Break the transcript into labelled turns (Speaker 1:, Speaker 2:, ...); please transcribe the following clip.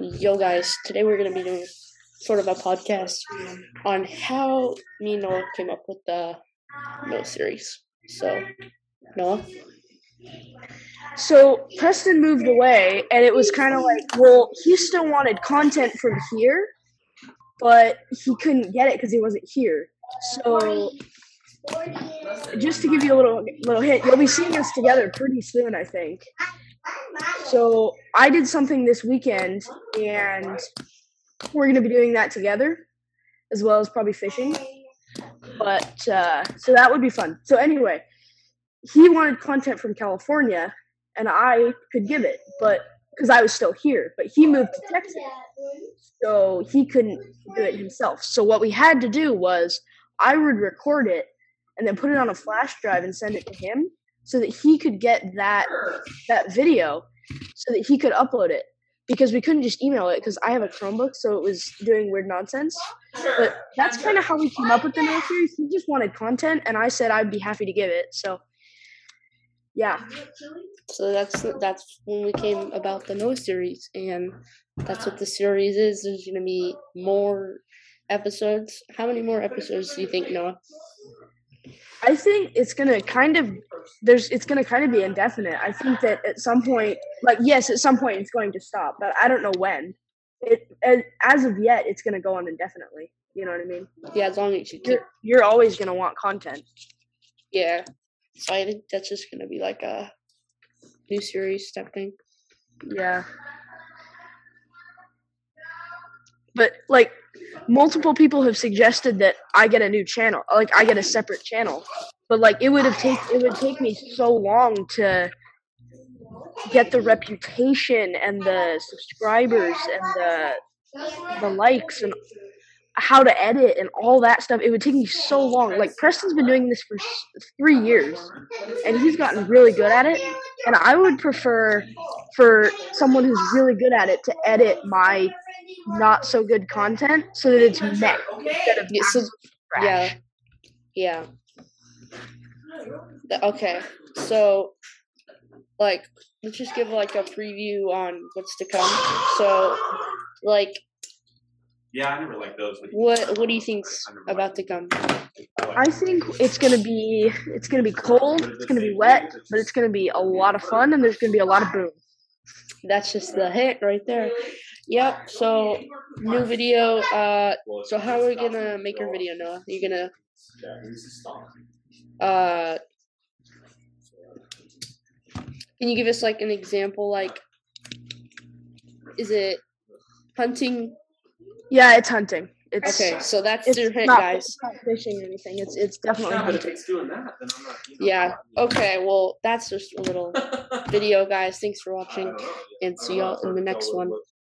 Speaker 1: Yo, guys, today we're going to be doing sort of a podcast on how me and Noah came up with the Noah series. So, Noah?
Speaker 2: So Preston moved away, and it was kind of like, well, he still wanted content from here, but he couldn't get it because he wasn't here. So, just to give you a little little hint, you'll be seeing us together pretty soon, I think. So I did something this weekend, and we're gonna be doing that together, as well as probably fishing. But uh, so that would be fun. So anyway, he wanted content from California, and I could give it, but because I was still here. But he moved to Texas, so he couldn't do it himself. So what we had to do was I would record it and then put it on a flash drive and send it to him so that he could get that that video so that he could upload it because we couldn't just email it because I have a Chromebook so it was doing weird nonsense. But that's kind of how we came up with the Noah series. He just wanted content and I said I'd be happy to give it. So yeah.
Speaker 1: So that's that's when we came about the Noah series, and that's what the series is. There's to be more episodes. How many more episodes do you think, Noah?
Speaker 2: I think it's gonna kind of there's it's gonna kind of be indefinite. I think that at some point, like yes, at some point it's going to stop, but I don't know when. It as of yet, it's gonna go on indefinitely. You know what I mean?
Speaker 1: Yeah, as long as you.
Speaker 2: You're, you're always gonna want content.
Speaker 1: Yeah, so I think that's just gonna be like a new series type thing.
Speaker 2: Yeah. But like multiple people have suggested that I get a new channel, like I get a separate channel. But like it would have take it would take me so long to get the reputation and the subscribers and the the likes and how to edit and all that stuff. It would take me so long. Like Preston's been doing this for three years, and he's gotten really good at it. And I would prefer for someone who's really good at it to edit my not so good content so that it's met instead of
Speaker 1: yeah, so, yeah, yeah. Okay, so like let's just give like a preview on what's to come. So, like
Speaker 3: yeah, I never liked those.
Speaker 1: What What do you think's about to come?
Speaker 2: I think it's gonna be it's gonna be cold, it's gonna be wet, but it's gonna be a lot of fun, and there's gonna be a lot of boom.
Speaker 1: That's just the hit right there. Yep. So new video. Uh. So how are we gonna make our video, Noah? You're gonna. Uh. Can you give us like an example? Like, is it hunting
Speaker 2: yeah, it's hunting. It's,
Speaker 1: okay, so that's
Speaker 2: it's
Speaker 1: your hint,
Speaker 2: not,
Speaker 1: guys.
Speaker 2: It's not fishing or anything. It's it's definitely hunting.
Speaker 3: It's doing that, then I'm not, you
Speaker 1: know, yeah. Okay. Well, that's just a little video, guys. Thanks for watching, and see y'all in the next one.